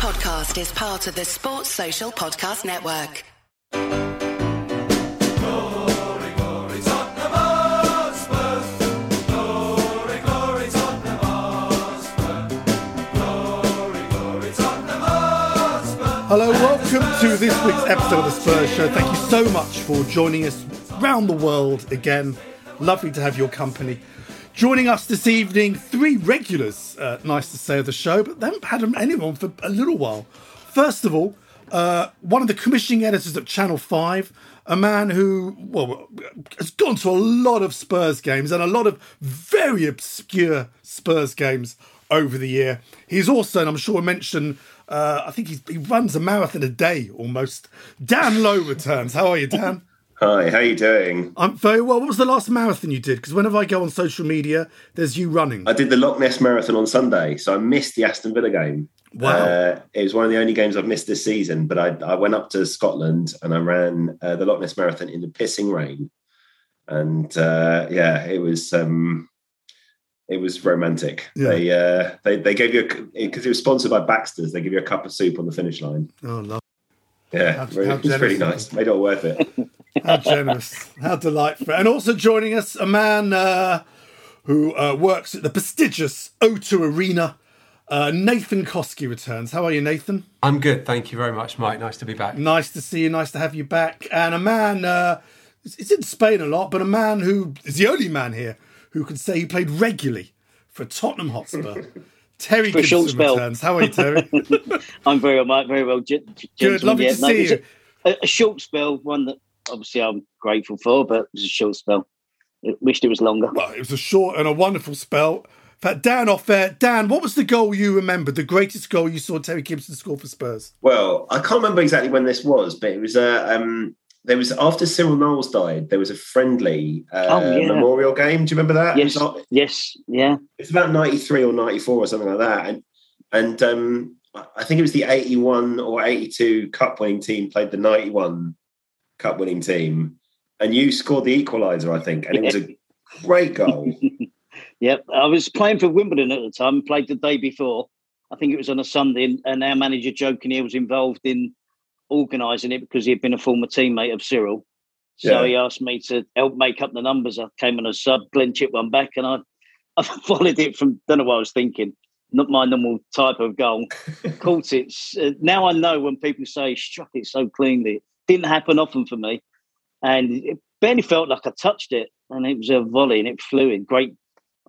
podcast is part of the Sports Social Podcast Network. Hello, welcome to this week's episode of the Spurs Show. Thank you so much for joining us round the world again. Lovely to have your company. Joining us this evening, three regulars, uh, nice to say, of the show, but they haven't had anyone for a little while. First of all, uh, one of the commissioning editors at Channel 5, a man who, well, has gone to a lot of Spurs games and a lot of very obscure Spurs games over the year. He's also, and I'm sure I mentioned, uh, I think he runs a marathon a day almost. Dan Louw returns. How are you, Dan? Hi, how you doing? I'm very well. What was the last marathon you did? Because whenever I go on social media, there's you running. I did the Loch Ness Marathon on Sunday, so I missed the Aston Villa game. Wow. Uh, it was one of the only games I've missed this season, but I, I went up to Scotland and I ran uh, the Loch Ness Marathon in the pissing rain. And uh, yeah, it was um, it was romantic. Yeah. They, uh, they they gave you because it was sponsored by Baxter's. They give you a cup of soup on the finish line. Oh, love. Yeah, How- very- how it was pretty nice. Made it all worth it. How generous. How delightful. And also joining us, a man uh, who uh, works at the prestigious O2 Arena. Uh, Nathan Kosky returns. How are you, Nathan? I'm good, thank you very much, Mike. Nice to be back. Nice to see you. Nice to have you back. And a man, uh, it's in Spain a lot, but a man who is the only man here who can say he played regularly for Tottenham Hotspur. Terry For Gibson returns. How are you, Terry? I'm very well, Mike. Very well. Gen- Good, lovely to no, see you. A, a short spell, one that obviously I'm grateful for, but it was a short spell. I wished it was longer. Well, it was a short and a wonderful spell. In fact, Dan off there. Dan, what was the goal you remember? The greatest goal you saw Terry Gibson score for Spurs? Well, I can't remember exactly when this was, but it was uh, um, there was after Cyril Knowles died. There was a friendly uh, Oh, yeah. memorial game. Do you remember that? Yes, not- yes, yeah. it's about ninety three or ninety four or something like that, and and um, I- I think it was the eighty one or eighty two cup winning team played the ninety one cup winning team, and you scored the equaliser, I think, and it was a great goal. Yep. I was playing for Wimbledon at the time, played the day before. I think it was on a Sunday, and- our manager Joe Kinnear was involved in organising it because he had been a former teammate of Cyril. So Yeah. he asked me to help make up the numbers. I came on a sub, Glenn Chip one back, and I, I followed it from, don't know what I was thinking, not my normal type of goal. Caught it. Uh, now I know when people say struck it so cleanly. Didn't happen often for me. And it barely felt like I touched it. And it was a volley and it flew in great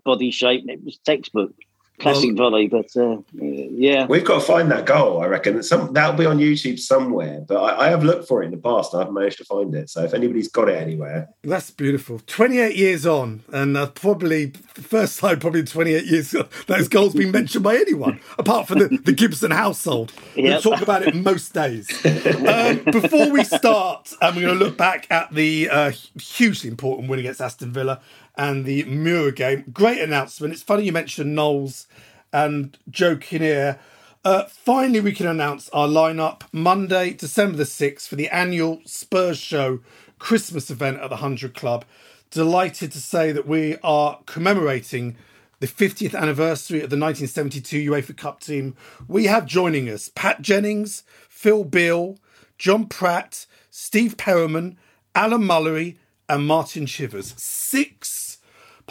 body shape. And it was textbook, classic volley. But uh, yeah. We've got to find that goal. I reckon some that'll be on YouTube somewhere. But I, I have looked for it in the past. I haven't managed to find it. So if anybody's got it anywhere, That's beautiful. 28 years on, and uh, probably first time, probably in 28 years, those goals been mentioned by anyone, apart from the, the Gibson household. We talk about it most days. um, before we start, um, we're going to look back at the uh, hugely important win against Aston Villa and the Mura game. Great announcement. It's funny you mentioned Knowles and Joe Kinnear. Uh, finally, we can announce our lineup Monday, December the 6th for the annual Spurs Show Christmas event at the 100 Club. Delighted to say that we are commemorating the 50th anniversary of the 1972 UEFA Cup team. We have joining us Pat Jennings, Phil Beal, John Pratt, Steve Perryman, Alan Mullery, and Martin Chivers. Six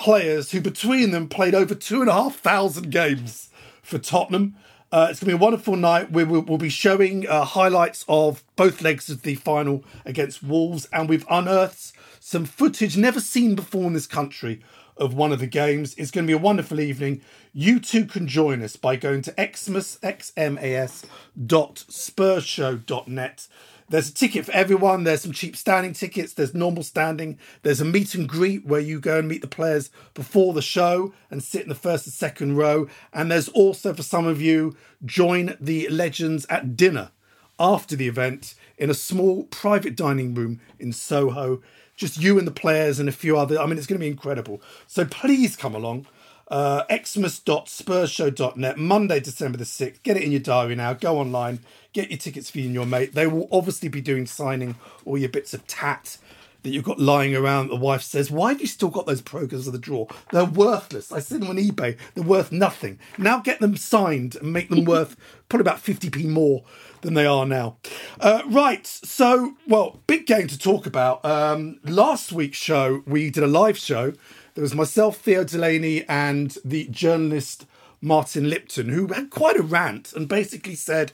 players who, between them, played over two and a half thousand games for Tottenham. Uh, it's going to be a wonderful night. We will we'll be showing uh, highlights of both legs of the final against Wolves, and we've unearthed some footage never seen before in this country of one of the games. It's going to be a wonderful evening. You too can join us by going to xmas, There's a ticket for everyone. There's some cheap standing tickets. There's normal standing. There's a meet and greet where you go and meet the players before the show and sit in the first and second row. And there's also, for some of you, join the legends at dinner after the event in a small private dining room in Soho. Just you and the players and a few other. I mean, it's going to be incredible. So please come along. Uh, xmas.spursshow.net, Monday, December the 6th. Get it in your diary now. Go online. Get your tickets for you and your mate. They will obviously be doing signing all your bits of tat. that you've got lying around. The wife says, "Why have you still got those programs of the drawer? They're worthless. I see them on eBay. They're worth nothing. Now get them signed and make them worth probably about fifty p more than they are now." Uh, right. So, well, big game to talk about. Um, last week's show, we did a live show. There was myself, Theo Delaney, and the journalist Martin Lipton, who had quite a rant and basically said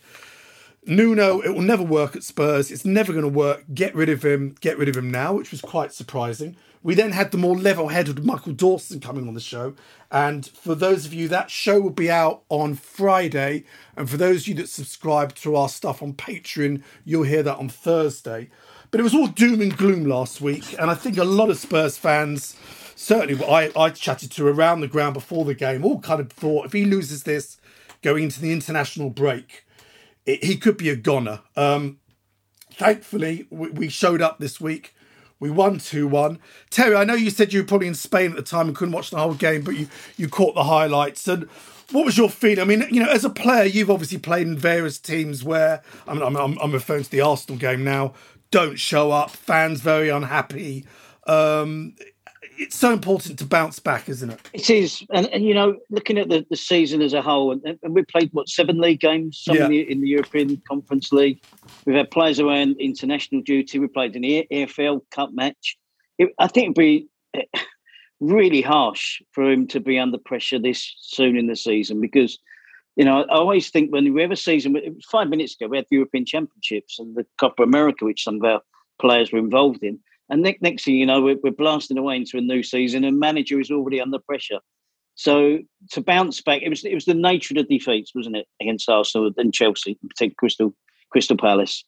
Nuno, it will never work at Spurs. It's never going to work. Get rid of him. Get rid of him now, which was quite surprising. We then had the more level headed Michael Dawson coming on the show. And for those of you, that show will be out on Friday. And for those of you that subscribe to our stuff on Patreon, you'll hear that on Thursday. But it was all doom and gloom last week. And I think a lot of Spurs fans, certainly I, I chatted to around the ground before the game, all kind of thought if he loses this going into the international break, it, he could be a goner. Um, thankfully, we, we showed up this week. We won 2 1. Terry, I know you said you were probably in Spain at the time and couldn't watch the whole game, but you, you caught the highlights. And what was your feeling? I mean, you know, as a player, you've obviously played in various teams where, I mean, I'm, I'm, I'm referring to the Arsenal game now, don't show up, fans very unhappy. Um, it's so important to bounce back, isn't it? It is, and, and you know, looking at the, the season as a whole, and, and we played what seven league games, some yeah. in, the, in, the, European Conference League. We've had players around international duty. We played in the EFL Cup match. It, I think it'd be eh, really harsh for him to be under pressure this soon in the season because. You know, I always think when we have a season, five minutes ago, we had the European Championships and the Copa America, which some of our players were involved in. And next, next thing you know, we're, we're blasting away into a new season, and manager is already under pressure. So to bounce back, it was it was the nature of the defeats, wasn't it, against Arsenal and Chelsea, in particular Crystal Crystal Palace.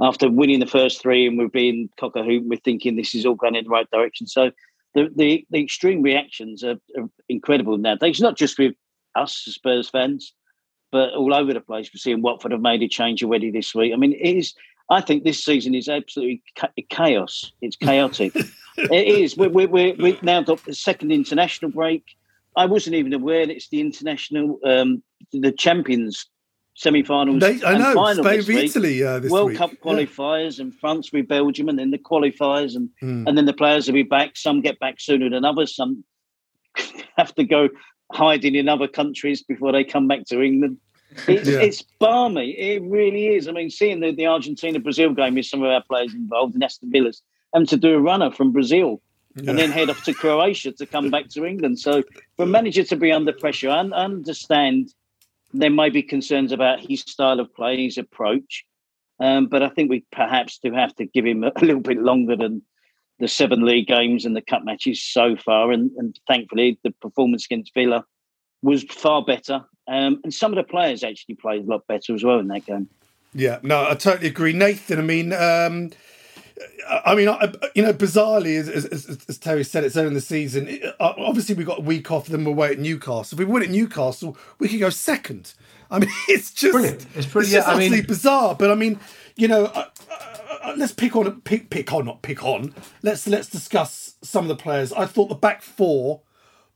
After winning the first three, and we're being cock a hoop, we're thinking this is all going in the right direction. So the the, the extreme reactions are, are incredible nowadays. Not just with us Spurs fans, but all over the place. We're seeing Watford have made a change already this week. I mean, it is I think this season is absolutely chaos. It's chaotic. it is. We're, we're, we've now got the second international break. I wasn't even aware that it's the international, um, the champions semi-finals. They, I know Spain v Italy uh, World week. Cup qualifiers yeah. and France v Belgium, and then the qualifiers, and mm. and then the players will be back. Some get back sooner than others. Some have to go hiding in other countries before they come back to England. It's, yeah. it's balmy. It really is. I mean, seeing the, the Argentina Brazil game with some of our players involved and Aston Villa's, and to do a runner from Brazil yeah. and then head off to Croatia to come back to England. So for a manager to be under pressure, I understand there may be concerns about his style of play, his approach. Um, but I think we perhaps do have to give him a, a, little bit longer than the seven league games and the cup matches so far. And, and thankfully, the performance against Villa was far better. Um, and some of the players actually played a lot better as well in that game. Yeah, no, I totally agree, Nathan. I mean, um, I mean, you know, bizarrely, as, as, as Terry said, it's early in the season. It, uh, obviously, we got a week off, then we're away at Newcastle. If we win at Newcastle, we could go second. I mean, it's just brilliant. It's, pretty it's just yeah, I mean, bizarre. But I mean, you know, uh, uh, uh, let's pick on pick pick on not pick on. Let's let's discuss some of the players. I thought the back four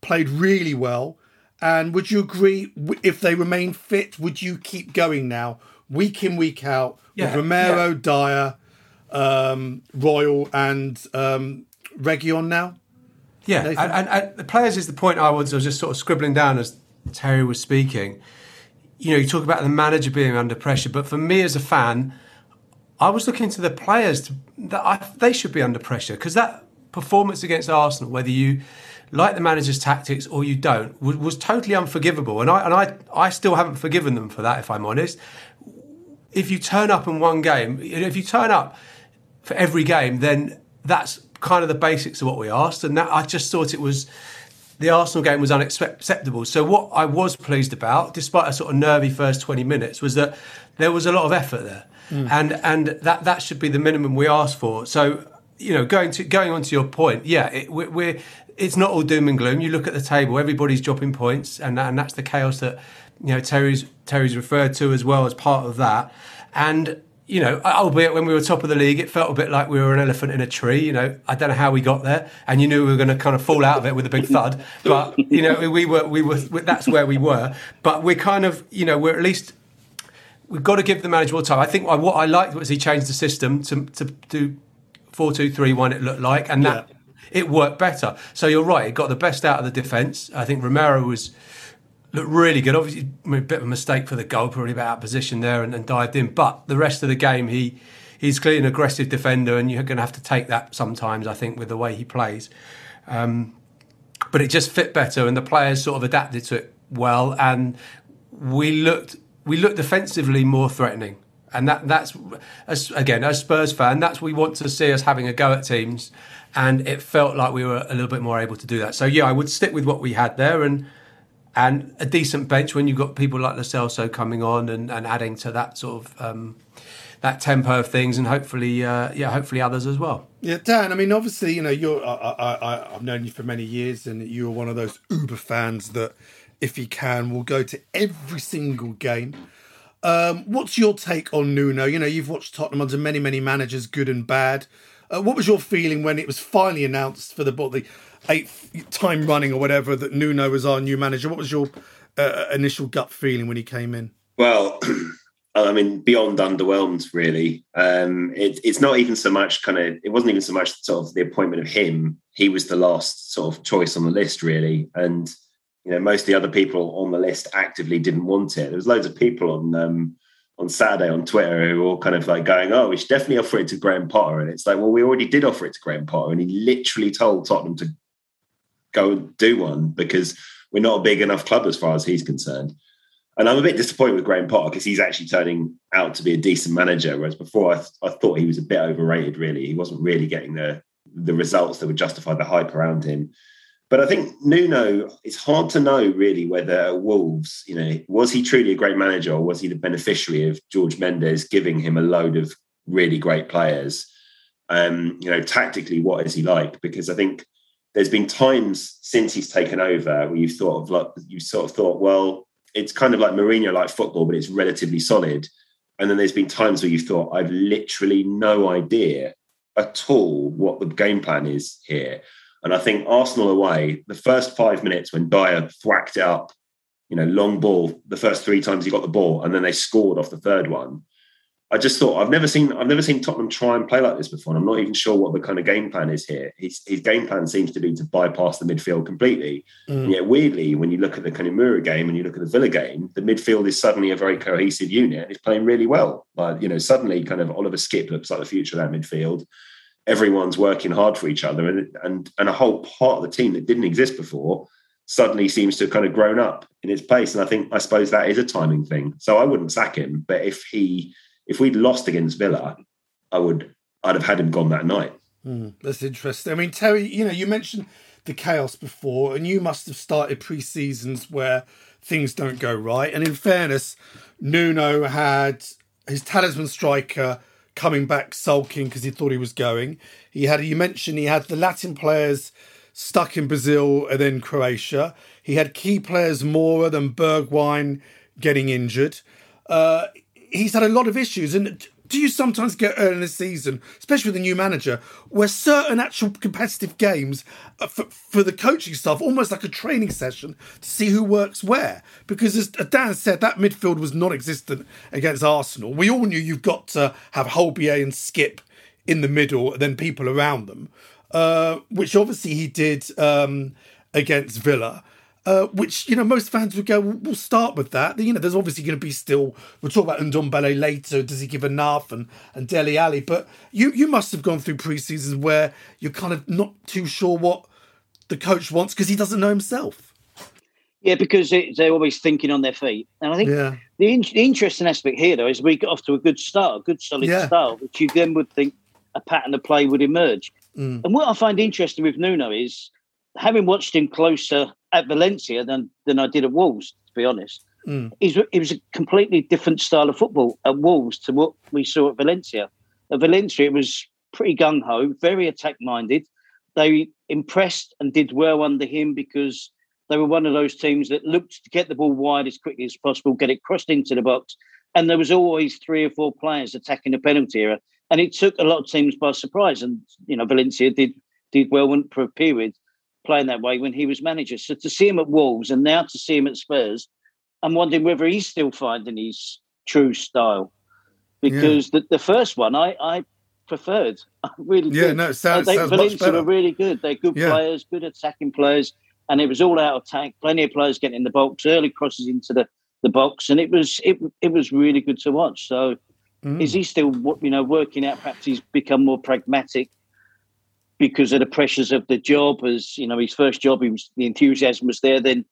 played really well. And would you agree if they remain fit? Would you keep going now, week in week out, yeah, with Romero, yeah. Dier, um, Royal, and um, Reguilon now? Yeah, and, and, and, the players is the point I was, I was just sort of scribbling down as Terry was speaking. You know, you talk about the manager being under pressure, but for me as a fan, I was looking to the players to, that I, they should be under pressure because that performance against Arsenal, whether you like the manager's tactics or you don't, was, was totally unforgivable. And I and I I still haven't forgiven them for that, if I'm honest. If you turn up in one game, if you turn up for every game, then that's kind of the basics of what we asked. And that I just thought it was the Arsenal game was unacceptable. So what I was pleased about, despite a sort of nervy first 20 minutes, was that there was a lot of effort there. Mm. And and that that should be the minimum we asked for. So you know, going to going on to your point, yeah, it, we're, we're it's not all doom and gloom. You look at the table; everybody's dropping points, and and that's the chaos that you know Terry's Terry's referred to as well as part of that. And you know, albeit when we were top of the league, it felt a bit like we were an elephant in a tree. You know, I don't know how we got there, and you knew we were going to kind of fall out of it with a big thud. But you know, we were we were that's where we were. But we're kind of you know we're at least we've got to give the manager more time. I think what I liked was he changed the system to to, to four two three one. It looked like, and that Yeah. it worked better. So you're right; it got the best out of the defence. I think Romero was looked really good. Obviously, I mean, a bit of a mistake for the goal, probably about out of position there, and, and dived in. But the rest of the game, he he's clearly an aggressive defender, and you're going to have to take that sometimes. I think with the way he plays, um, but it just fit better, and the players sort of adapted to it well, and we looked we looked defensively more threatening. And that that's as again as Spurs fan, that's we want to see us having a go at teams, and it felt like we were a little bit more able to do that. So yeah, I would stick with what we had there, and and a decent bench when you've got people like Lo Celso coming on and, and adding to that sort of um, that tempo of things, and hopefully, uh, yeah, hopefully others as well. Yeah, Dan. I mean, obviously, you know, you're. I, I, I, I've known you for many years, and you're one of those uber fans that, if he can, will go to every single game. Um, what's your take on Nuno? You know, you've watched Tottenham under many, many managers, good and bad. Uh, what was your feeling when it was finally announced for the what, the eighth time running or whatever that Nuno was our new manager? What was your uh, initial gut feeling when he came in? Well, I mean, beyond underwhelmed, really. Um, it, it's not even so much kind of, it wasn't even so much sort of the appointment of him. He was the last sort of choice on the list, really. And, you know, most of the other people on the list actively didn't want it. There was loads of people on um, on Saturday on Twitter who were all kind of like going, oh, we should definitely offer it to Graham Potter. And it's like, well, we already did offer it to Graham Potter. And he literally told Tottenham to go do one because we're not a big enough club as far as he's concerned. And I'm a bit disappointed with Graham Potter because he's actually turning out to be a decent manager. Whereas before, I, th- I thought he was a bit overrated. Really, he wasn't really getting the the results that would justify the hype around him. But I think Nuno, it's hard to know really whether Wolves, you know, was he truly a great manager or was he the beneficiary of George Mendes giving him a load of really great players? Um, you know, tactically, what is he like? Because I think there's been times since he's taken over where you've thought of like you sort of thought, well, it's kind of like Mourinho like football, but it's relatively solid. And then there's been times where you thought, I've literally no idea at all what the game plan is here. And I think Arsenal away, the first five minutes when Dier thwacked up, you know, long ball, the first three times he got the ball, and then they scored off the third one. I just thought I've never seen I've never seen Tottenham try and play like this before. And I'm not even sure what the kind of game plan is here. His, his game plan seems to be to bypass the midfield completely. Mm. And yet, weirdly, when you look at the kind of Mura game and you look at the Villa game, the midfield is suddenly a very cohesive unit. It's playing really well. Like you know, suddenly, kind of Oliver Skipp looks like the future of that midfield. Everyone's working hard for each other, and and and a whole part of the team that didn't exist before suddenly seems to have kind of grown up in its place. And I think I suppose that is a timing thing. So I wouldn't sack him, but if he if we'd lost against Villa, I would I'd have had him gone that night. Mm, that's interesting. I mean, Terry, you know, you mentioned the chaos before, and you must have started pre seasons where things don't go right. And in fairness, Nuno had his talisman striker coming back sulking because he thought he was going. He had you mentioned he had the Latin players stuck in Brazil and then Croatia. He had key players more than Bergwijn getting injured. Uh, he's had a lot of issues. And do you sometimes get early in the season, especially with a new manager, where certain actual competitive games for, for the coaching staff, almost like a training session to see who works where? Because as Dan said, that midfield was non existent against Arsenal. We all knew you've got to have Højbjerg and Skipp in the middle, and then people around them, uh, which obviously he did um, against Villa. Uh, which you know most fans would go. We'll, we'll start with that. You know, there's obviously going to be still. We'll talk about Ndombele later. Does he give enough and and Dele Alli? But you you must have gone through pre-seasons where you're kind of not too sure what the coach wants because he doesn't know himself. Yeah, because it, they're always thinking on their feet, and I think Yeah, the, in- the interesting aspect here, though, is we got off to a good start, a good solid Yeah. start, which you then would think a pattern of play would emerge. Mm. And what I find interesting with Nuno is having watched him closer at Valencia than than I did at Wolves, to be honest. Mm. It was a completely different style of football at Wolves to what we saw at Valencia. At Valencia, it was pretty gung ho, very attack minded. They impressed and did well under him because they were one of those teams that looked to get the ball wide as quickly as possible, get it crossed into the box, and there was always three or four players attacking the penalty area, and it took a lot of teams by surprise. And you know, Valencia did did well for a period playing that way when he was manager. So to see him at Wolves and now to see him at Spurs, I'm wondering whether he's still finding his true style. Because the, the first one, I, I preferred. really, yeah, good. no, sounds, uh, they, sounds much better. were really good. They're good yeah. players, good attacking players, and it was all out attack. Plenty of players getting in the box, early crosses into the, the box, and it was it it was really good to watch. So, mm. is he still you know working out? Perhaps he's become more pragmatic because of the pressures of the job. As you know, his first job, he was the enthusiasm was there. Then,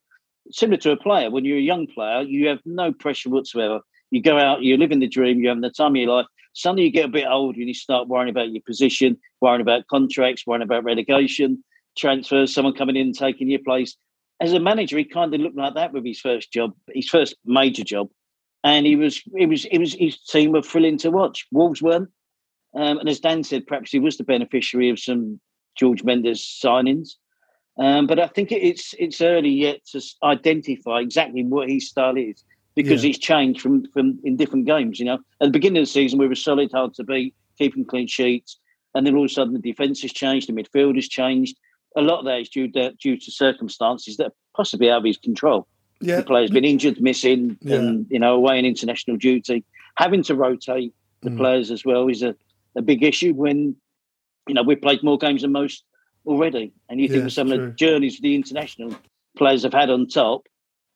similar to a player, when you're a young player, you have no pressure whatsoever. You go out, you're living the dream, you're having the time of your life. Suddenly, you get a bit older and you start worrying about your position, worrying about contracts, worrying about relegation, transfers, someone coming in and taking your place. As a manager, he kind of looked like that with his first job, his first major job, and he was, it was, it was his team were thrilling to watch. Wolves weren't. Um, and as Dan said, perhaps he was the beneficiary of some George Mendes signings. Um, but I think it's it's early yet to identify exactly what his style is because yeah. he's changed from from in different games. You know, at the beginning of the season we were solid, hard to beat, keeping clean sheets, and then all of a sudden the defence has changed, the midfield has changed. A lot of that is due to, due to circumstances that are possibly out of his control. Yeah. The player's been injured, missing, yeah. and you know away in international duty. Having to rotate the mm. players as well is a a big issue when you know we've played more games than most already, and you think of some true. of the journeys the international players have had on top.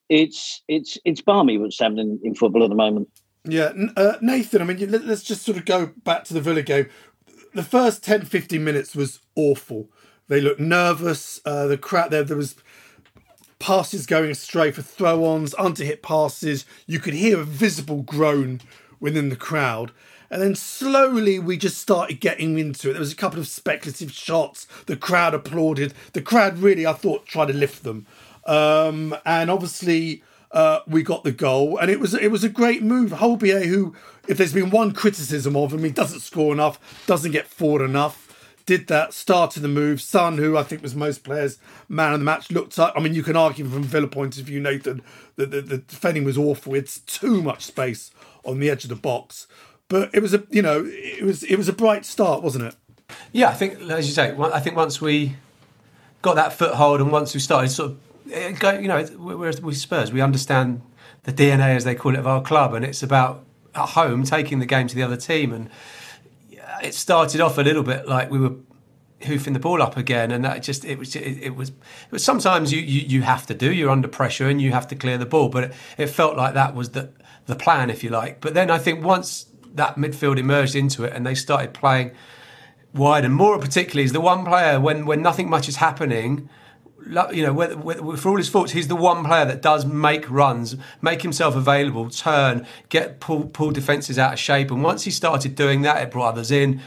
It's it's it's balmy what's happening in football at the moment. Yeah, uh, Nathan. I mean, let's just sort of go back to the Villa game. The first 10, 15 minutes was awful. They looked nervous. Uh, the crowd there, there was passes going astray for throw-ons, under-hit passes. You could hear a visible groan within the crowd. And then slowly we just started getting into it. There was a couple of speculative shots. The crowd applauded. The crowd really, I thought, tried to lift them. Um, and obviously, uh, we got the goal, and it was it was a great move. Højbjerg, who, if there's been one criticism of him, he doesn't score enough, doesn't get forward enough. Did that, started the move. Son, who I think was most players' man of the match, looked up. I mean, you can argue from Villa point of view, Nathan, that the, the defending was awful. It's too much space on the edge of the box. But it was a you know it was it was a bright start, wasn't it? Yeah, I think as you say, I think once we got that foothold and once we started sort of eh, you know, we're, we Spurs, we understand the DNA as they call it of our club, and it's about at home taking the game to the other team. And it started off a little bit like we were hoofing the ball up again, and that just it was it, it was it was sometimes you, you you have to do you're under pressure and you have to clear the ball, but it, it felt like that was the the plan, if you like. But then I think once that midfield emerged into it and they started playing wide. And Moura particularly is the one player when when nothing much is happening. You know, for all his faults, he's the one player that does make runs, make himself available, turn, get pull pull defenses out of shape. And once he started doing that, it brought others in,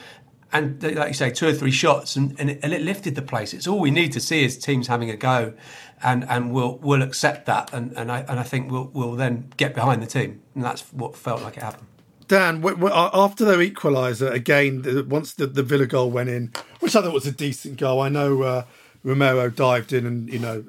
and like you say, two or three shots, and, and, it, and it lifted the place. It's all we need to see is teams having a go, and and we'll we'll accept that, and and I and I think we'll we'll then get behind the team, and that's what felt like it happened. Dan, after their equaliser, again, once the, the Villa goal went in, which I thought was a decent goal, I know uh, Romero dived in and, you know,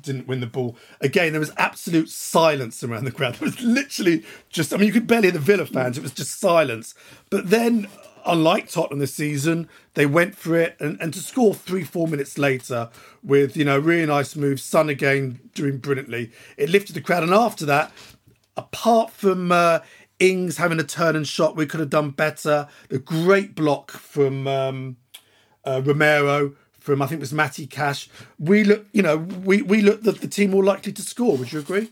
didn't win the ball. Again, there was absolute silence around the ground. There was literally just, I mean, you could barely hear the Villa fans. It was just silence. But then, unlike Tottenham this season, they went for it. And, and to score three, four minutes later with, you know, really nice move, Son again doing brilliantly, it lifted the crowd. And after that, apart from uh, Ings having a turn and shot, we could have done better. The great block from um, uh, Romero, from I think it was Matty Cash. We look, you know, we we looked that the team more likely to score. Would you agree?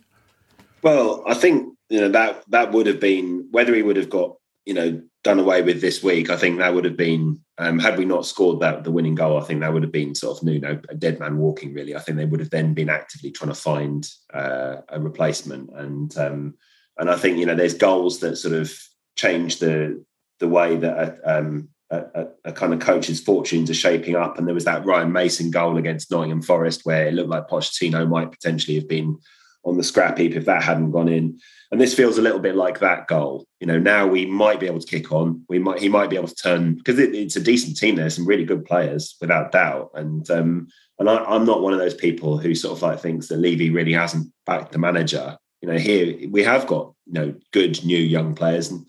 Well, I think you know that that would have been whether he would have got you know done away with this week. I think that would have been um, had we not scored that the winning goal. I think that would have been sort of you know a dead man walking. Really, I think they would have then been actively trying to find uh, a replacement and. Um, and I think you know there's goals that sort of change the the way that a, um, a, a, kind of coach's fortunes are shaping up. And there was that Ryan Mason goal against Nottingham Forest where it looked like Pochettino might potentially have been on the scrap heap if that hadn't gone in. And this feels a little bit like that goal. You know, now we might be able to kick on. We might he might be able to turn because it, it's a decent team. There's some really good players without doubt. And um, and I, am not one of those people who sort of like thinks that Levy really hasn't backed the manager you know, here we have got you know good new young players, and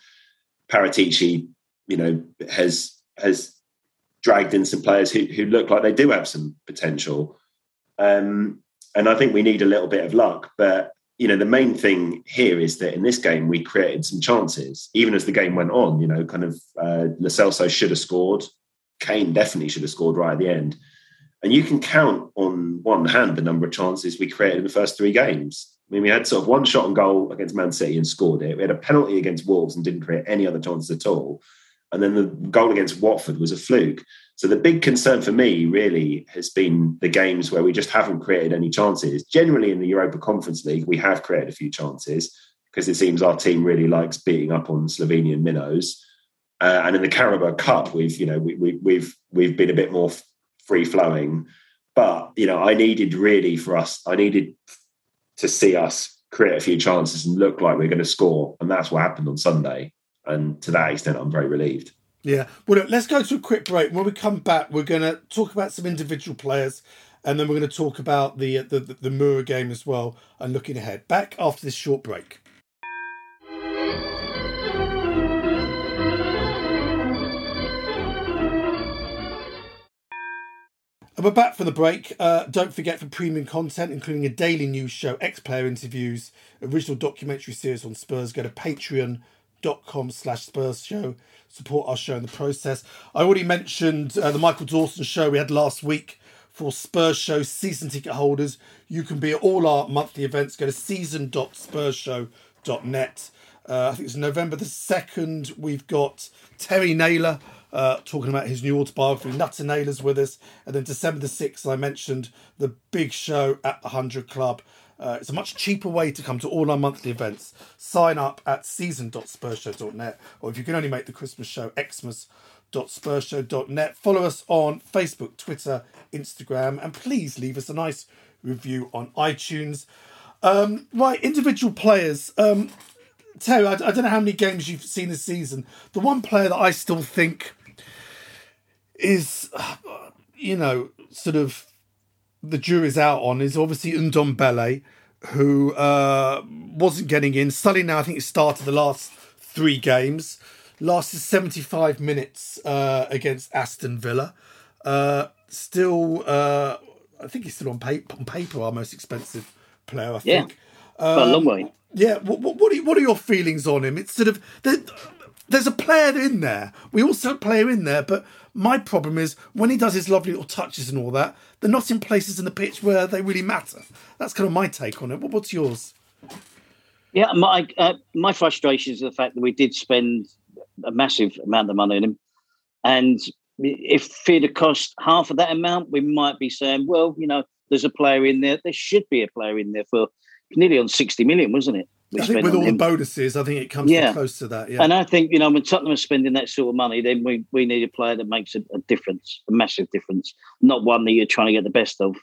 Paratici, you know, has has dragged in some players who who look like they do have some potential. Um, and I think we need a little bit of luck, but you know, the main thing here is that in this game we created some chances, even as the game went on. You know, kind of uh, Lo should have scored. Kane definitely should have scored right at the end. And you can count on one hand the number of chances we created in the first three games. Mean, we had sort of one shot on goal against Man City and scored it. We had a penalty against Wolves and didn't create any other chances at all. And then the goal against Watford was a fluke. So the big concern for me really has been the games where we just haven't created any chances. Generally, in the Europa Conference League, we have created a few chances because it seems our team really likes beating up on Slovenian minnows. Uh, and in the Carabao Cup, we've you know we, we, we've we've been a bit more free flowing. But you know, I needed really for us, I needed to see us create a few chances and look like we're going to score, and that's what happened on Sunday. And to that extent, I'm very relieved. Yeah. Well, look, let's go to a quick break. When we come back, we're going to talk about some individual players, and then we're going to talk about the uh, the the, the Mura game as well, and looking ahead. Back after this short break. We're back from the break. Uh, don't forget for premium content, including a daily news show, ex-player interviews, original documentary series on Spurs, go to patreon.com slash Spurs show. Support our show in the process. I already mentioned uh, the Michael Dawson show we had last week for Spurs Show season ticket holders. You can be at all our monthly events. Go to season.spursshow.net. Uh, I think it's November the 2nd. We've got Terry Naylor uh, talking about his new autobiography, Nutter Naylor's with us. And then December the 6th, I mentioned the big show at the 100 Club. Uh, it's a much cheaper way to come to all our monthly events. Sign up at season.spursshow.net, or if you can only make the Christmas show, xmas.spursshow.net. Follow us on Facebook, Twitter, Instagram, and please leave us a nice review on iTunes. Um, right, individual players. Um, Terry, I, I don't know how many games you've seen this season. The one player that I still think is, you know, sort of the jury's out on is obviously Ndombele, who uh, wasn't getting in. Sully now, I think, he started the last three games, lasted 75 minutes uh, against Aston Villa. Uh, still, uh, I think he's still on paper, on paper our most expensive player, I think. Yeah, um, a long way. Yeah, what, what, what, are, what are your feelings on him? It's sort of there's a player in there. We also have a player in there, but my problem is when he does his lovely little touches and all that, they're not in places in the pitch where they really matter. That's kind of my take on it. What, what's yours? Yeah, my uh, my frustration is the fact that we did spend a massive amount of money on him, and if it cost half of that amount, we might be saying, well, you know, there's a player in there. There should be a player in there for nearly on sixty million, wasn't it? I think with all him. the bonuses, I think it comes yeah. close to that. Yeah. And I think, you know, when Tottenham are spending that sort of money, then we, we need a player that makes a, a, difference, a massive difference, not one that you're trying to get the best of,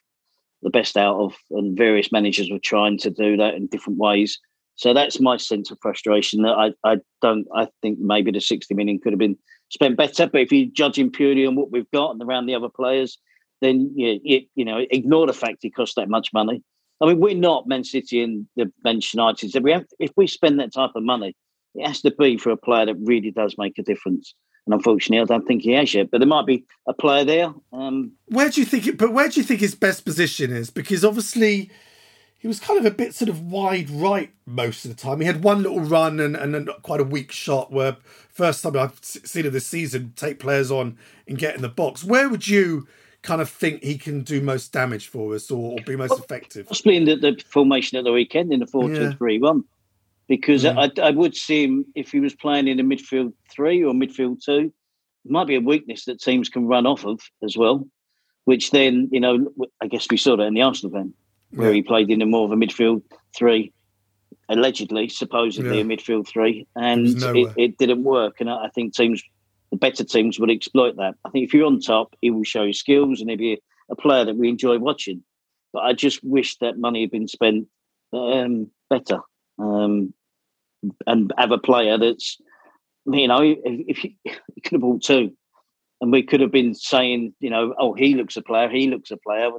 the best out of. And various managers were trying to do that in different ways. So that's my sense of frustration that I, I don't, I think maybe the 60 million could have been spent better. But if you're judging purely on what we've got and around the other players, then you, you, you know, ignore the fact it cost that much money I mean, we're not Man City and the Manchester United. So we have, if we spend that type of money, it has to be for a player that really does make a difference. And unfortunately, I don't think he has yet. But there might be a player there. Um, where do you think? It, but where do you think his best position is? Because obviously, he was kind of a bit sort of wide right most of the time. He had one little run and, and quite a weak shot. Where first time I've seen of this season take players on and get in the box. Where would you? Kind of think he can do most damage for us or, or be most effective? Possibly in the, the, formation at the weekend in the 4 2 3 1. Because yeah. I, I, would see him if he was playing in a midfield three or midfield two. It might be a weakness that teams can run off of as well, which then, you know, I guess we saw that in the Arsenal game where yeah. he played in a more of a midfield three, allegedly, supposedly a midfield three, and it, it, it, didn't work. And I think teams the better teams will exploit that. I think if you're on top, he will show his skills and he'll be a player that we enjoy watching. But I just wish that money had been spent um, better um, and have a player that's, you know, if, you, you could have bought two and we could have been saying, you know, oh, he looks a player, he looks a player.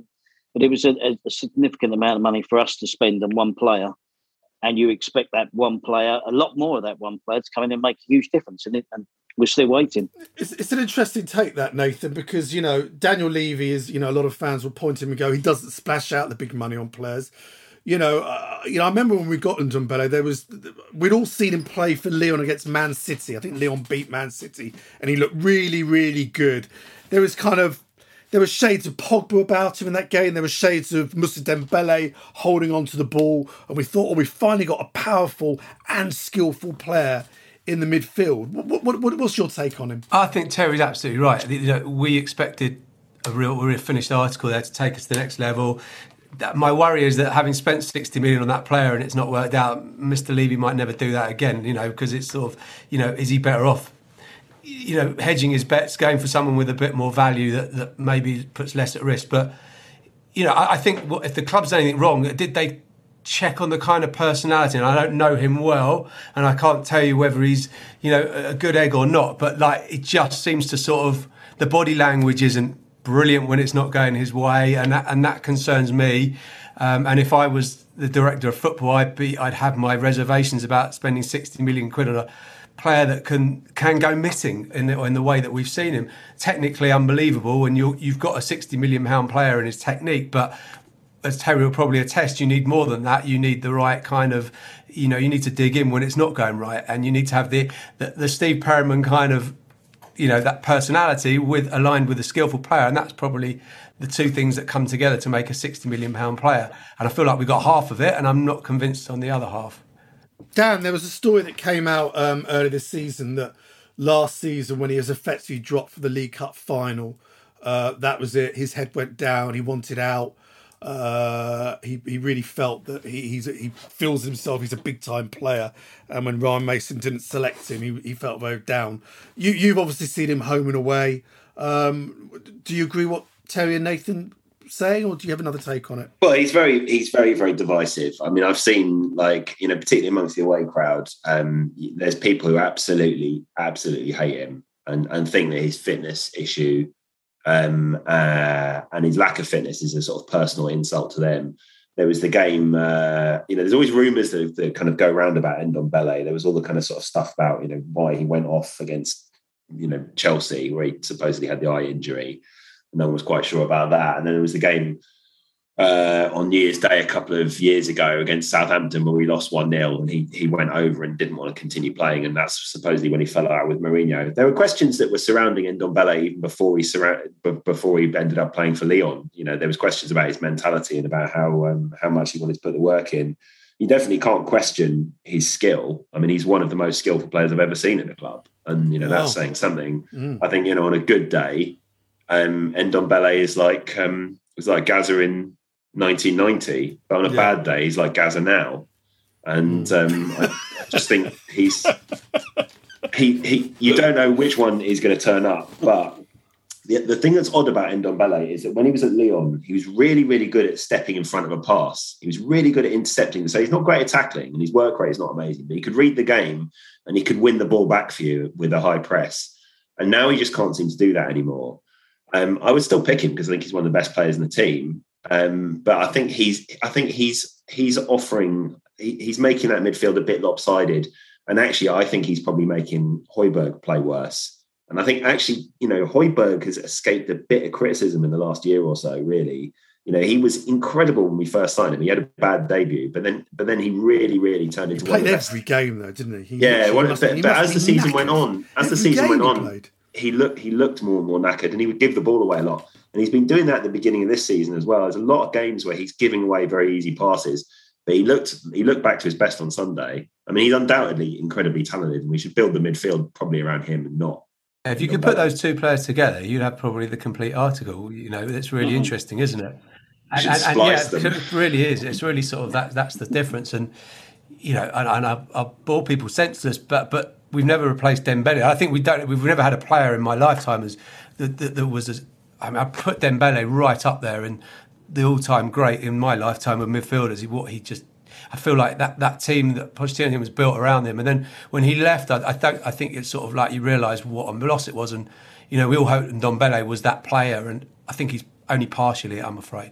But it was a, a significant amount of money for us to spend on one player and you expect that one player, a lot more of that one player, to come in and make a huge difference. And, it, and we're still waiting. It's, it's an interesting take that Nathan because you know Daniel Levy is you know a lot of fans will point him and go he doesn't splash out the big money on players. you know, uh, you know, I remember when we got Ndombele, there was we'd all seen him play for Lyon against Man City. I think Lyon beat Man City, and he looked really, really good. There was kind of there were shades of Pogba about him in that game. There were shades of Moussa Dembele holding on to the ball, and we thought, oh, we finally got a powerful and skillful player in the midfield. What, what, what, what's your take on him? I think Terry's absolutely right. You know, we expected a real, a real finished article there to take us to the next level my worry is that having spent 60 million on that player and it's not worked out, Mr. Levy might never do that again, you know, because it's sort of, you know, is he better off, you know, hedging his bets, going for someone with a bit more value that, that maybe puts less at risk. But, you know, I, I think if the club's anything wrong, did they check on the kind of personality? And I don't know him well, and I can't tell you whether he's, you know, a good egg or not, but like it just seems to sort of, the body language isn't brilliant when it's not going his way, and that, and that concerns me. Um, and if I was the director of football, I'd be I'd have my reservations about spending sixty million quid on a player that can can go missing in the, in the way that we've seen him. Technically unbelievable, and you you've got a sixty million pound player in his technique, but as Terry will probably attest, you need more than that. You need the right kind of, you know, you need to dig in when it's not going right, and you need to have the the, the Steve Perryman kind of you know that personality with aligned with a skillful player, and that's probably the two things that come together to make a sixty million pound player. And I feel like we got half of it, and I'm not convinced on the other half. Dan, there was a story that came out um, earlier this season that last season when he was effectively dropped for the League Cup final, uh, that was it. His head went down. He wanted out. Uh, he he really felt that he he's he feels himself he's a big time player, and when Ryan Mason didn't select him, he, he felt very down. You you've obviously seen him home and away. Um, do you agree what Terry and Nathan saying, or do you have another take on it? Well, he's very he's very very divisive. I mean, I've seen like you know, particularly amongst the away crowd, um, there's people who absolutely absolutely hate him and and think that his fitness issue um, uh, and his lack of fitness is a sort of personal insult to them. There was the game, uh, you know, there's always rumours that, that, kind of go around about Ndombele. There was all the kind of sort of stuff about, you know, why he went off against, you know, Chelsea, where he supposedly had the eye injury. No one was quite sure about that. And then there was the game uh, on New Year's Day a couple of years ago against Southampton where we lost 1 0 and he, he went over and didn't want to continue playing. And that's supposedly when he fell out with Mourinho. There were questions that were surrounding Ndombele even before he surround, before he ended up playing for Lyon. You know, there was questions about his mentality and about how um, how much he wanted to put the work in. You definitely can't question his skill. I mean, he's one of the most skillful players I've ever seen in the club. And, you know, wow. that's saying something. Mm. I think, you know, on a good day, um, Ndombele is like, um, it's like Gazza in 1990, but on a yeah. bad day, he's like Gazza now. And mm. um, I, I just think he's he he. You don't know which one is going to turn up, but the, the thing that's odd about Ndombele is that when he was at Lyon, he was really, really good at stepping in front of a pass. He was really good at intercepting. So he's not great at tackling, and his work rate is not amazing, but he could read the game and he could win the ball back for you with a high press. And now he just can't seem to do that anymore. Um, I would still pick him because I think he's one of the best players in the team. Um, but I think he's I think he's he's offering he, he's making that midfield a bit lopsided. And actually, I think he's probably making Højbjerg play worse. And I think actually, you know, Højbjerg has escaped a bit of criticism in the last year or so. Really, you know, he was incredible when we first signed him. He had a bad debut, but then, but then he really, really turned into. He played every game though, didn't he? he yeah, well, but, but as the season knackered. went on, as every the season went on, he looked he looked more and more knackered, and he would give the ball away a lot. And he's been doing that at the beginning of this season as well. There's a lot of games where he's giving away very easy passes, but he looked he looked back to his best on Sunday. I mean, he's undoubtedly incredibly talented, and we should build the midfield probably around him and not. If you could put those two players together, you'd have probably the complete article. You know, it's really mm-hmm. interesting, isn't it? And, and, and yeah, it really is. It's really sort of that. That's the difference, and you know, and, and I, I bore people senseless, but but we've never replaced Dembele. I think we don't. We've never had a player in my lifetime as that, that, that was as I mean, I put Dembele right up there and the all-time great in my lifetime of midfielders. What he just, I feel like that that team that Pochettino was built around him. And then when he left, I, I think I think it's sort of like you realise what a loss it was. And you know, we all hoped Ndombele was that player, and I think he's only partially. I'm afraid.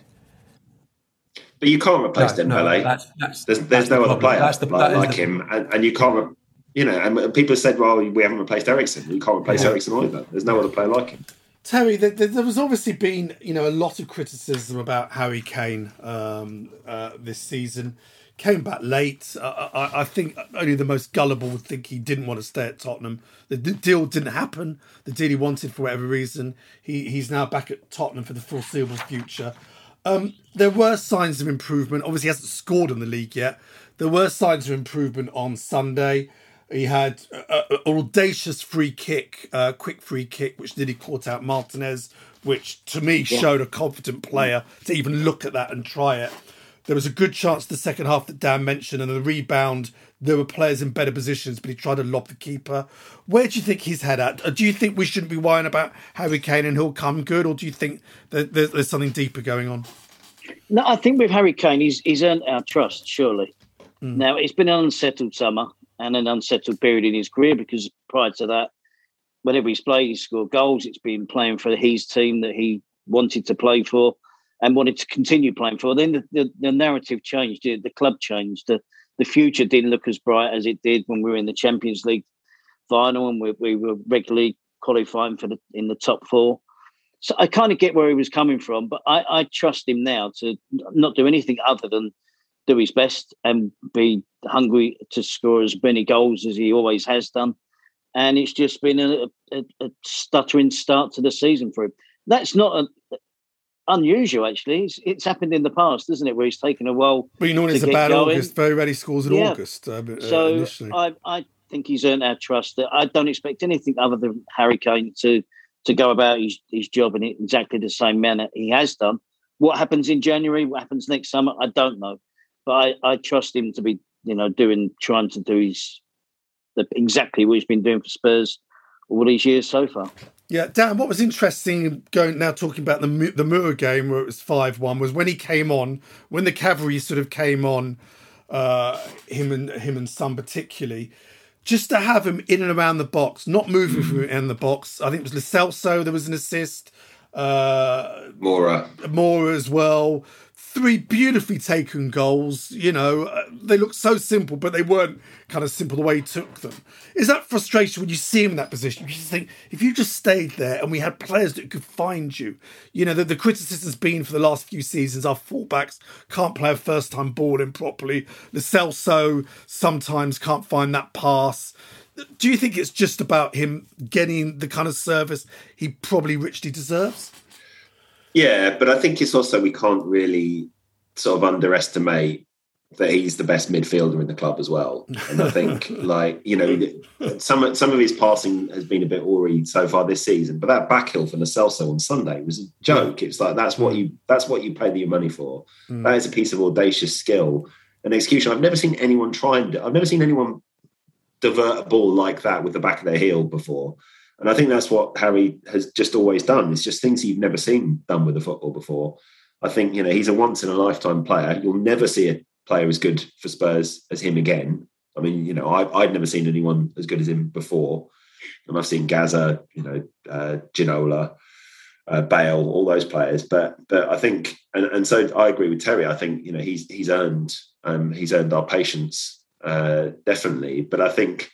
But you can't replace no, Dembele. No, that's, that's, there's, there's that's no the other player the, like, like the, him, and, and, you can't. You know, and people said, "Well, we haven't replaced Eriksen. You can't replace yeah. Eriksen either. There's no other player like him." Terry, there, there, was obviously been you know a lot of criticism about Harry Kane um, uh, this season. Came back late. I, I, think only the most gullible would think he didn't want to stay at Tottenham. The deal didn't happen. The deal he wanted for whatever reason. He he's now back at Tottenham for the foreseeable future. Um, there were signs of improvement. Obviously, he hasn't scored in the league yet. There were signs of improvement on Sunday. He had an audacious free kick, uh, quick free kick, which nearly caught out Martinez, which to me yeah. showed a confident player to even look at that and try it. There was a good chance the second half that Dan mentioned, and the rebound, there were players in better positions, but he tried to lob the keeper. Where do you think he's head at? Do you think we shouldn't be worrying about Harry Kane and he'll come good, or do you think that there's something deeper going on? No, I think with Harry Kane, he's, he's earned our trust, surely. Mm. Now, it's been an unsettled summer and an unsettled period in his career because prior to that, whenever he's played, he's scored goals. It's been playing for his team that he wanted to play for and wanted to continue playing for. Then the, the, the narrative changed, the, the club changed. The, the future didn't look as bright as it did when we were in the Champions League final and we, we were regularly qualifying for the in the top four. So I kind of get where he was coming from, but I, I trust him now to not do anything other than do his best and be hungry to score as many goals as he always has done. And it's just been a, a, a stuttering start to the season for him. That's not a, unusual, actually. It's, it's, happened in the past, isn't it, where he's taken a while. But you know, it's about going. August. Very rarely scores in yeah. August. Uh, uh so. I, I think he's earned our trust. I don't expect anything other than Harry Kane to to go about his, his job in exactly the same manner he has done. What happens in January? What happens next summer? I don't know but I, I trust him to be, you know, doing trying to do his the, exactly what he's been doing for Spurs all these years so far. Yeah, Dan. What was interesting going now talking about the the Mura game where it was five one was when he came on when the cavalry sort of came on, uh, him and him and Son particularly. Just to have him in and around the box, not moving from in the box. I think it was Lo Celso. There was an assist. Uh, Moura, Moura as well three beautifully taken goals. You know, uh, they look so simple, but they weren't kind of simple the way he took them. Is that frustration when you see him in that position? You just think if you just stayed there and we had players that could find you. You know, the, the criticism's been for the last few seasons our fullbacks can't play a first time ball in properly. Lo Celso sometimes can't find that pass. Do you think it's just about him getting the kind of service he probably richly deserves? Yeah, but I think it's also we can't really sort of underestimate that he's the best midfielder in the club as well. And I think, like you know, some some of his passing has been a bit awry so far this season. But that backheel for Lo Celso on Sunday was a joke. It's like that's what you that's what you pay your money for. Mm. That is a piece of audacious skill and execution. I've never seen anyone try and I've never seen anyone divert a ball like that with the back of their heel before. And I think that's what Harry has just always done. It's just things you've never seen done with the football before. I think, you know, he's a once in a lifetime player. You'll never see a player as good for Spurs as him again. I mean, you know, I, would never seen anyone as good as him before. And I've seen Gazza, you know, uh, Ginola, uh, Bale, all those players. But but I think, and, and so I agree with Terry. I think you know he's he's earned um, he's earned our patience uh, definitely. But I think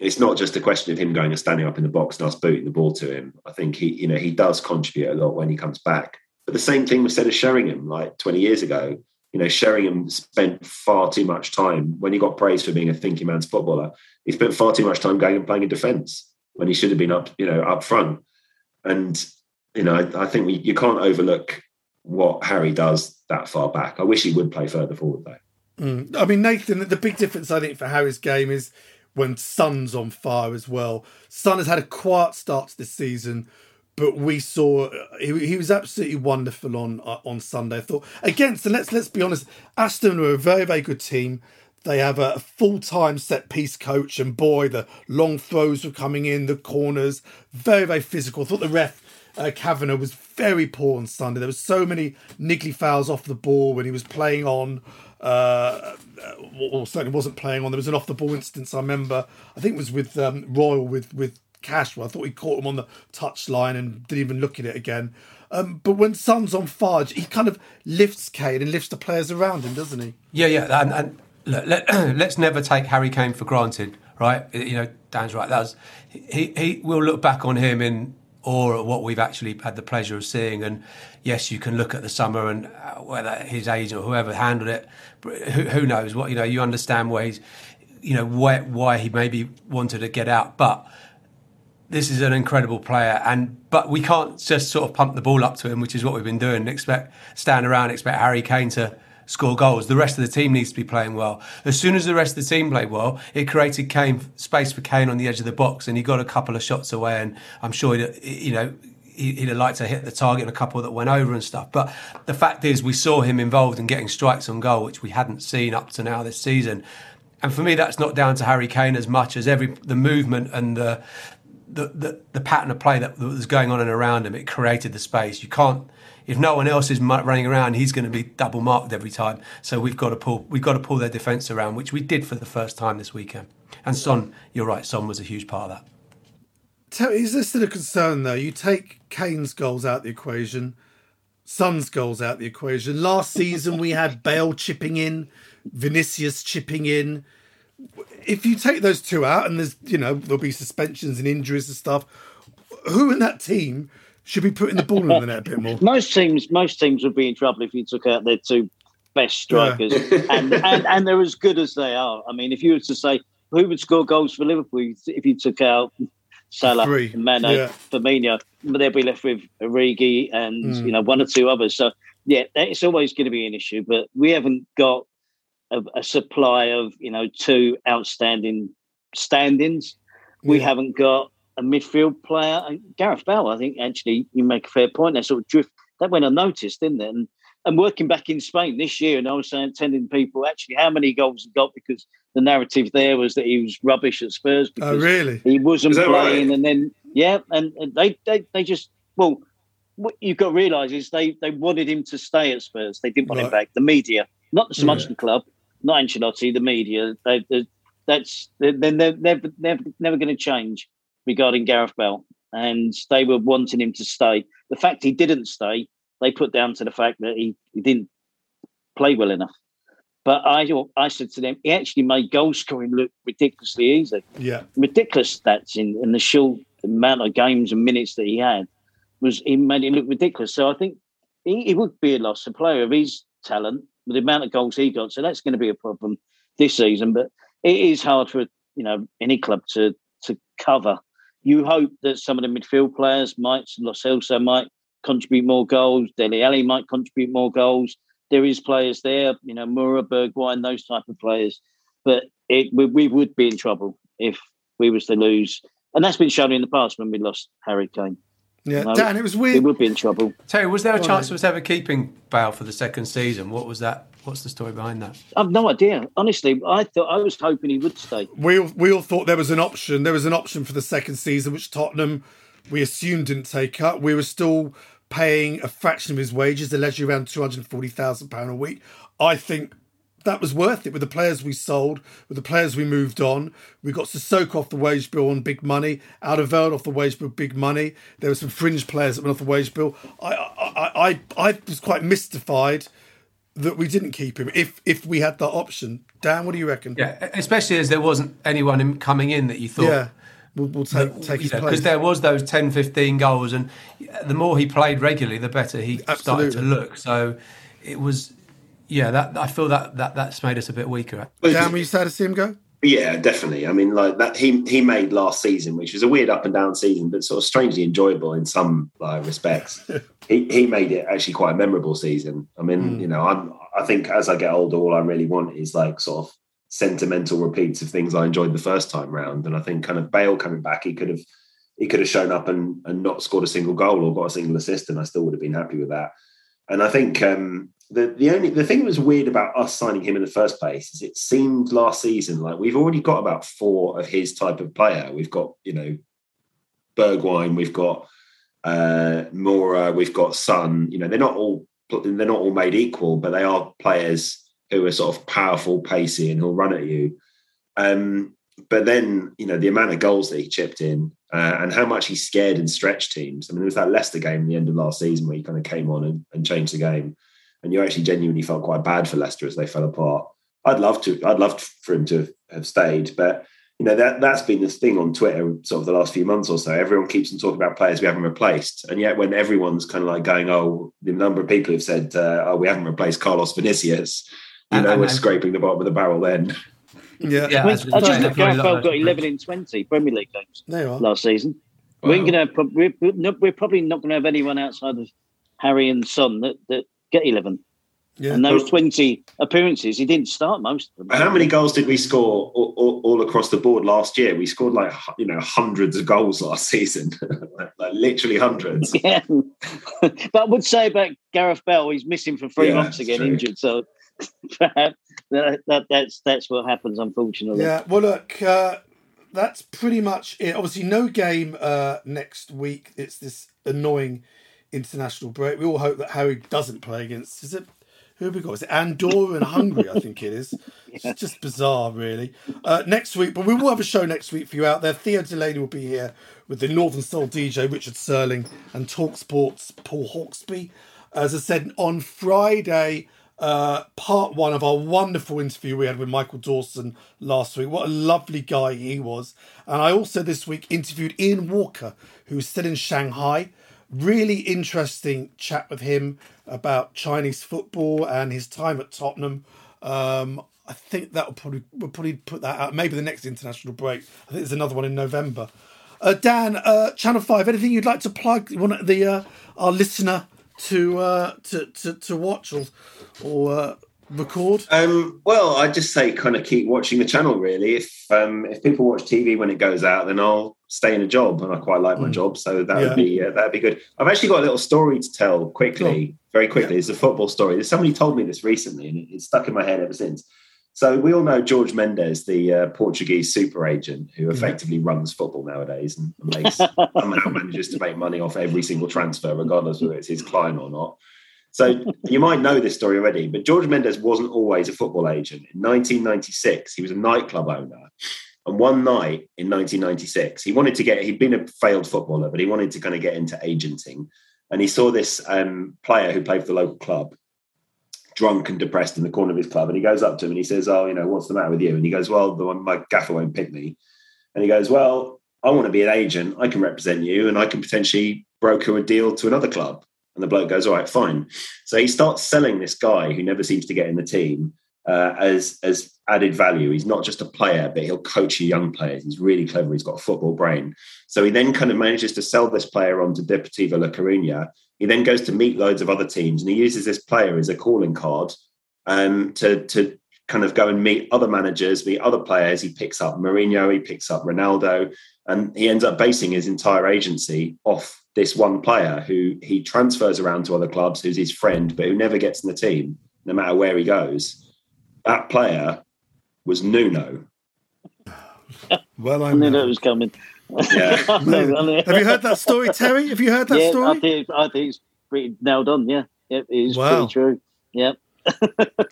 it's not just a question of him going and standing up in the box and us booting the ball to him. I think he, you know, he does contribute a lot when he comes back. But the same thing was said of Sheringham like 20 years ago. You know, Sheringham spent far too much time when he got praised for being a thinking man's footballer. He spent far too much time going and playing in defence when he should have been up, you know, up front. And you know, I, I think we, you can't overlook what Harry does that far back. I wish he would play further forward though. Mm. I mean, Nathan, the big difference I think for Harry's game is when Son's on fire as well. Son has had a quiet start to this season, but we saw he, he was absolutely wonderful on uh, on Sunday. I thought against and let's let's be honest, Aston were a very very good team. They have a full time set piece coach, and boy, the long throws were coming in, the corners, very very physical. I thought the ref uh, Kavanagh was very poor on Sunday. There was so many niggly fouls off the ball when he was playing on uh, or certainly wasn't playing on. There was an off the ball instance I remember. I think it was with um, Royal with with Cash. I thought he caught him on the touch line and didn't even look at it again. Um, but when Son's on fire, he kind of lifts Kane and lifts the players around him, doesn't he? Yeah, yeah. And, and look, let, us never take Harry Kane for granted, right? You know, Dan's right. That's he. He will look back on him in at what we've actually had the pleasure of seeing. And yes, you can look at the summer and uh, whether his agent or whoever handled it, who, who knows what you know. You understand where he's, you know, why why he maybe wanted to get out, but this is an incredible player, and but we can't just sort of pump the ball up to him, which is what we've been doing. And expect stand around, expect Harry Kane to score goals. The rest of the team needs to be playing well. As soon as the rest of the team played well, it created Kane space for Kane on the edge of the box, and he got a couple of shots away. And I'm sure you know he'd have liked to hit the target and a couple that went over and stuff. But the fact is, we saw him involved in getting strikes on goal, which we hadn't seen up to now this season. And for me, that's not down to Harry Kane as much as every the movement and the the, the, the pattern of play that, was going on and around him, it created the space. You can't, if no one else is running around, he's going to be double marked every time. So we've got to pull, we've got to pull their defence around, which we did for the first time this weekend. And Son, you're right, Son was a huge part of that. Tell, is this still a concern though? You take Kane's goals out the equation, Son's goals out the equation. Last season we had Bale chipping in, Vinicius chipping in if you take those two out, and there's you know there'll be suspensions and injuries and stuff, who in that team should be putting the ball in the net a bit more? Most teams, most teams would be in trouble if you took out their two best strikers, yeah. and, and and they're as good as they are. I mean, if you were to say who would score goals for Liverpool if you took out Salah, Three. Mane, yeah. Firmino, but they'll be left with Origi and mm. you know one or two others. So yeah, it's always going to be an issue. But we haven't got a, a supply of you know two outstanding standings. We yeah. haven't got a midfield player. And Gareth Bale, I think actually you make a fair point. That sort of drift that went unnoticed, didn't it? And and working back in Spain this year, and I was saying, telling people actually how many goals he got because the narrative there was that he was rubbish at Spurs oh, because oh, really? he wasn't playing, right? and then yeah, and, and they, they they just well, what you've got to realise is they they wanted him to stay at Spurs. They didn't want right. him back. The media, not so much yeah. the club, not Ancelotti, the media. They, they, that's they're, they're never never never going to change regarding Gareth Bale, and they were wanting him to stay. The fact he didn't stay, they put down to the fact that he, he didn't play well enough. But I I said to them, he actually made goal scoring look ridiculously easy. Yeah, ridiculous stats in in the short amount of games and minutes that he had was he made it look ridiculous. So I think he, he would be a loss, a player of his talent with the amount of goals he got. So that's going to be a problem this season. But it is hard for you know any club to to cover. You hope that some of the midfield players might, Lo Celso might contribute more goals. Dele Alli might contribute more goals. There is players there, you know, Moura, Bergwijn, those type of players. But it we, we would be in trouble if we was to lose, and that's been shown in the past when we lost Harry Kane. Yeah, no, Dan, it was weird. We would be in trouble. Terry, was there a chance of us ever keeping Bale for the second season? What was that? What's the story behind that? I've no idea. Honestly, I thought I was hoping he would stay. We all, we all thought there was an option. There was an option for the second season, which Tottenham we assumed didn't take up. We were still paying a fraction of his wages, allegedly around two hundred forty thousand pound a week. I think that was worth it with the players we sold, with the players we moved on. We got Sissoko off the wage bill on big money, Alderweireld off the wage bill, big money. There were some fringe players that went off the wage bill. I, I, I, I was quite mystified that we didn't keep him if if we had that option. Dan, what do you reckon? Yeah, especially as there wasn't anyone coming in that you thought. Yeah. We'll, we'll take, take his know, place. Because there was those 10, 15 goals, and the more he played regularly, the better he Absolutely. started to look. So it was yeah, that I feel that, that that's made us a bit weaker. Dan, were you sad to see him go? Yeah, definitely. I mean, like that he he made last season, which was a weird up and down season, but sort of strangely enjoyable in some like, respects. he he made it actually quite a memorable season. I mean, mm. you know, I'm I think as I get older, all I really want is like sort of sentimental repeats of things I enjoyed the first time round. And I think kind of Bale coming back, he could have he could have shown up and and not scored a single goal or got a single assist, and I still would have been happy with that. And I think um, the the only the thing that was weird about us signing him in the first place is it seemed last season like we've already got about four of his type of player. We've got you know Bergwijn, we've got uh, Moura, we've got Son. You know they're not all they're not all made equal, but they are players who are sort of powerful, pacey, and who'll run at you. Um, but then you know the amount of goals that he chipped in uh, and how much he scared and stretched teams. I mean, there was that Leicester game at the end of last season where he kind of came on and, and changed the game and you actually genuinely felt quite bad for Leicester as they fell apart. I'd love to. I'd love for him to have stayed, but you know that that's been this thing on Twitter sort of the last few months or so. Everyone keeps on talking about players we haven't replaced, and yet when everyone's kind of like going, "Oh, the number of people who've said, uh, oh, we haven't replaced Carlos Vinicius," you And- know, and- we're and- scraping the bottom of the barrel. Then Yeah, Yeah, I, mean, I just say, looked very Gareth low Bale got 11 in 20 Premier League games there you are. last season. We ain't gonna, prob- we're, we're we're probably not going to have anyone outside of Harry and Son that, that get 11. Yeah. And those 20 appearances, he didn't start most of them. how many goals did we score all, all, all across the board last year? We scored like you know hundreds of goals last season, like, like literally hundreds. Yeah. but I would say about Gareth Bale, he's missing for three Yeah, months again, injured. So perhaps that, that, that's that's what happens, unfortunately. Yeah, well, look, uh, that's pretty much it. Obviously, no game uh, next week. It's this annoying international break. We all hope that Harry doesn't play against. Is it? Who have we got? Is it Andorra and Hungary? I think it is. It's just bizarre, really. Uh, next week, but we will have a show next week for you out there. Theo Delaney will be here with the Northern Soul DJ Richard Searling and Talk Sports Paul Hawksbee. As I said on Friday, uh, part one of our wonderful interview we had with Michael Dawson last week. What a lovely guy he was. And I also this week interviewed Ian Walker, who's still in Shanghai. Really interesting chat with him about Chinese football and his time at Tottenham. Um, I think that will probably we'll probably put that out. Maybe the next international break. I think there's another one in November. Uh, Dan, uh, Channel Five. Anything you'd like to plug? You want the uh, our listener to uh, to, to to watch or or uh, record? Um, well, I just say kind of keep watching the channel. Really, if um, if people watch TV when it goes out, then I'll stay in a job, and I quite like my Mm. job, so that Yeah. would be uh, that'd be good. I've actually got a little story to tell quickly, very quickly. It's a football story. Somebody told me this recently, and it- it's stuck in my head ever since. So we all know George Mendes, the uh, Portuguese super agent who effectively runs football nowadays and makes somehow manages to make money off every single transfer, regardless whether it's his client or not. So you might know this story already, but George Mendes wasn't always a football agent. In 1996, he was a nightclub owner. And one night in 1996, he wanted to get, he'd been a failed footballer, but he wanted to kind of get into agenting. And he saw this um, player who played for the local club, drunk and depressed in the corner of his club. And he goes up to him and he says, Oh, you know, what's the matter with you? And he goes, Well, the my gaffer won't pick me. And he goes, Well, I want to be an agent. I can represent you and I can potentially broker a deal to another club. And the bloke goes, All right, fine. So he starts selling this guy who never seems to get in the team uh, as as added value. He's not just a player, but he'll coach young players. He's really clever. He's got a football brain. So he then kind of manages to sell this player on to Deportivo La Coruña. He then goes to meet loads of other teams, and he uses this player as a calling card um, to to kind of go and meet other managers, meet other players. He picks up Mourinho, he picks up Ronaldo, and he ends up basing his entire agency off this one player who he transfers around to other clubs, who's his friend, but who never gets in the team, no matter where he goes. That player was Nuno. Well, I I knew that was coming. Yeah. I know, I know. Have you heard that story, Terry? Have you heard that yeah, I story? think, I think it's pretty nailed on. Yeah, yeah it is Wow. pretty true. Yeah.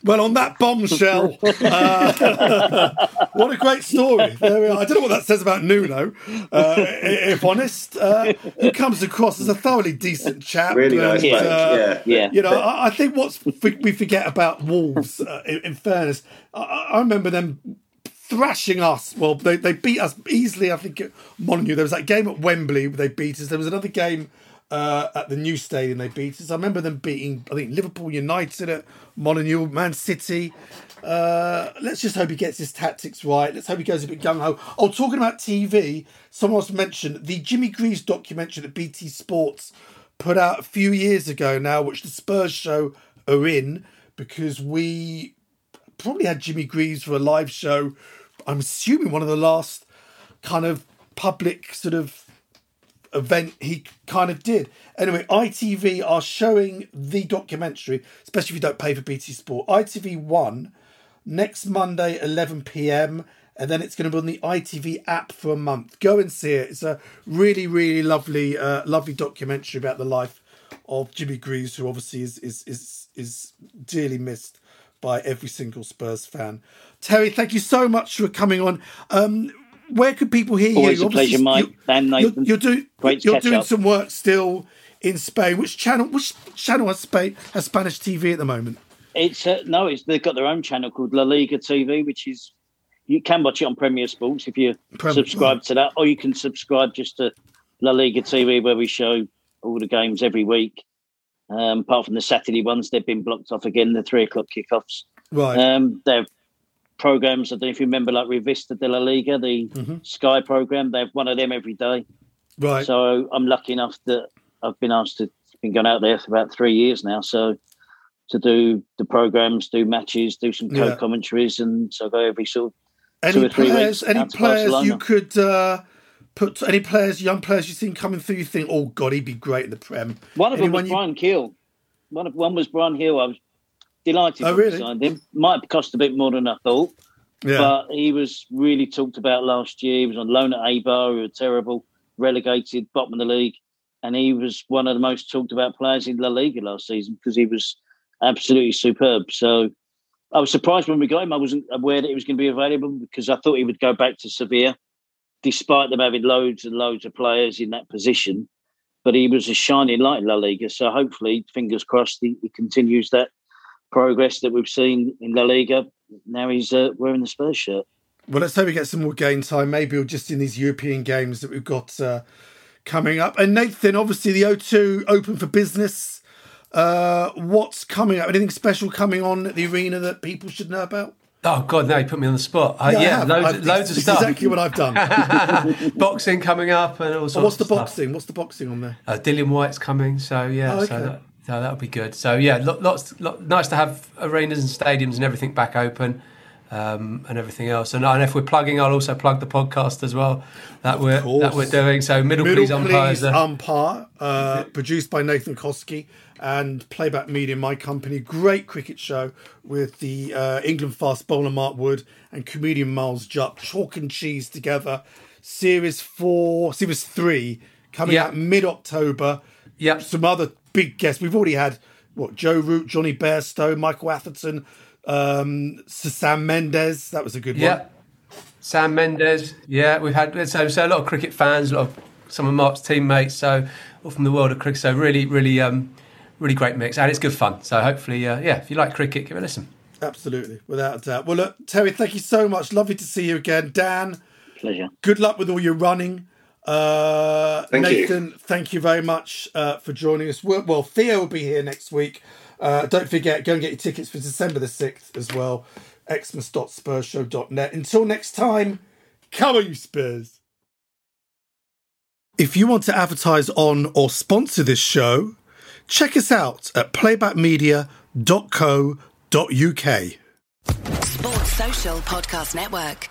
Well, on that bombshell, uh, what a great story. There we are. I don't know what that says about Nuno, uh, if honest. Uh, he comes across as a thoroughly decent chap. Really nice and, uh, yeah. Yeah. You know, I, I think what's we forget about Wolves, uh, in, in fairness, I, I remember them thrashing us. Well, they, they beat us easily, I think, at Molineux. There was that game at Wembley where they beat us. There was another game uh, at the new stadium they beat us. I remember them beating, I think, Liverpool United at Molineux, Man City. Uh, let's just hope he gets his tactics right. Let's hope he goes a bit gung ho. Oh, talking about TV, someone else mentioned the Jimmy Greaves documentary that BT Sports put out a few years ago now, which the Spurs show are in because we probably had Jimmy Greaves for a live show. I'm assuming one of the last kind of public sort of event he kind of did. Anyway, ITV are showing the documentary, especially if you don't pay for BT Sport. ITV One next Monday, 11 p.m. And then it's going to be on the ITV app for a month. Go and see it. It's a really, really lovely, uh, lovely documentary about the life of Jimmy Greaves, who obviously is is is is dearly missed by every single Spurs fan. Terry, thank you so much for coming on. Um, where could people hear Always you? a pleasure, Mike. Dan You're, Nathan. you're doing Great to you're catch doing some work still in Spain. Which channel? Which channel has Spain has Spanish TV at the moment? It's uh, no, it's they've got their own channel called La Liga TV, which is you can watch it on Premier Sports if you subscribe to that, or you can subscribe just to La Liga TV where we show all the games every week. Um, apart from the Saturday ones, they've been blocked off again. The three o'clock kickoffs. Right. Um, they're programs. I don't know if you remember, like Revista de la Liga, the mm-hmm. Sky program. They have one of them every day. Right. So I'm lucky enough that I've been asked to been going out there for about three years now. So to do the programs, do matches, do some co-commentaries, and so I go every sort of any two or three players, weeks. Any players you could uh, put? Any players, young players you've seen coming through? You think, oh God, he'd be great in the Prem. One of Anyone them was you... Bryan Gil. One of one was Bryan Gil. I was delighted oh, really? signed him. Might have cost a bit more than I thought. Yeah. But he was really talked about last year. He was on loan at Eibar, who were terrible, relegated, bottom of the league. And he was one of the most talked about players in La Liga last season because he was absolutely superb. So I was surprised when we got him. I wasn't aware that he was going to be available because I thought he would go back to Sevilla, despite them having loads and loads of players in that position. But he was a shining light in La Liga. So hopefully, fingers crossed, he, he continues that progress that we've seen in La Liga. Now he's uh, wearing the Spurs shirt. Well, let's hope we get some more game time, maybe just in these European games that we've got uh, coming up. And Nathan, obviously, the O2 open for business uh, what's coming up? Anything special coming on at the arena that people should know about? Oh God, no! You put me on the spot. Uh, yeah, yeah loads, loads of stuff. Exactly what I've done. boxing coming up and all sorts. Oh, what's the boxing? Stuff. What's the boxing on there? Uh, Dillian Whyte's coming, so yeah, oh, okay. so, that, so that'll be good. So yeah, lots, lots, nice to have arenas and stadiums and everything back open. Um, and everything else. And, and if we're plugging, I'll also plug the podcast as well that we're that we're doing. So middle, middle please umpires, umpire, uh, produced by Nathan Kosky and Playback Media, my company. Great cricket show with the uh, England fast bowler Mark Wood and comedian Miles Jupp. Chalk and cheese together. Series four, series three coming out mid October. Yep. Some other big guests. We've already had what Joe Root, Jonny Bairstow, Michael Atherton, um, Sam Mendes. That was a good yep. one. Sam Mendes, yeah, we've had so, so a lot of cricket fans, a lot of some of Mark's teammates, so all from the world of cricket. So really, really um, really great mix, and it's good fun. So hopefully, uh, yeah, if you like cricket, give it a listen. Absolutely, without a doubt. Well, look, Terry, thank you so much. Lovely to see you again, Dan. Pleasure. Good luck with all your running. Uh, thank Nathan, you. thank you very much uh, for joining us. Well, well, Theo will be here next week. Uh, don't forget, go and get your tickets for December the 6th as well. xmas.spursshow.net. Until next time, come on, you Spurs. If you want to advertise on or sponsor this show, check us out at playbackmedia.co.uk. Sports Social Podcast Network.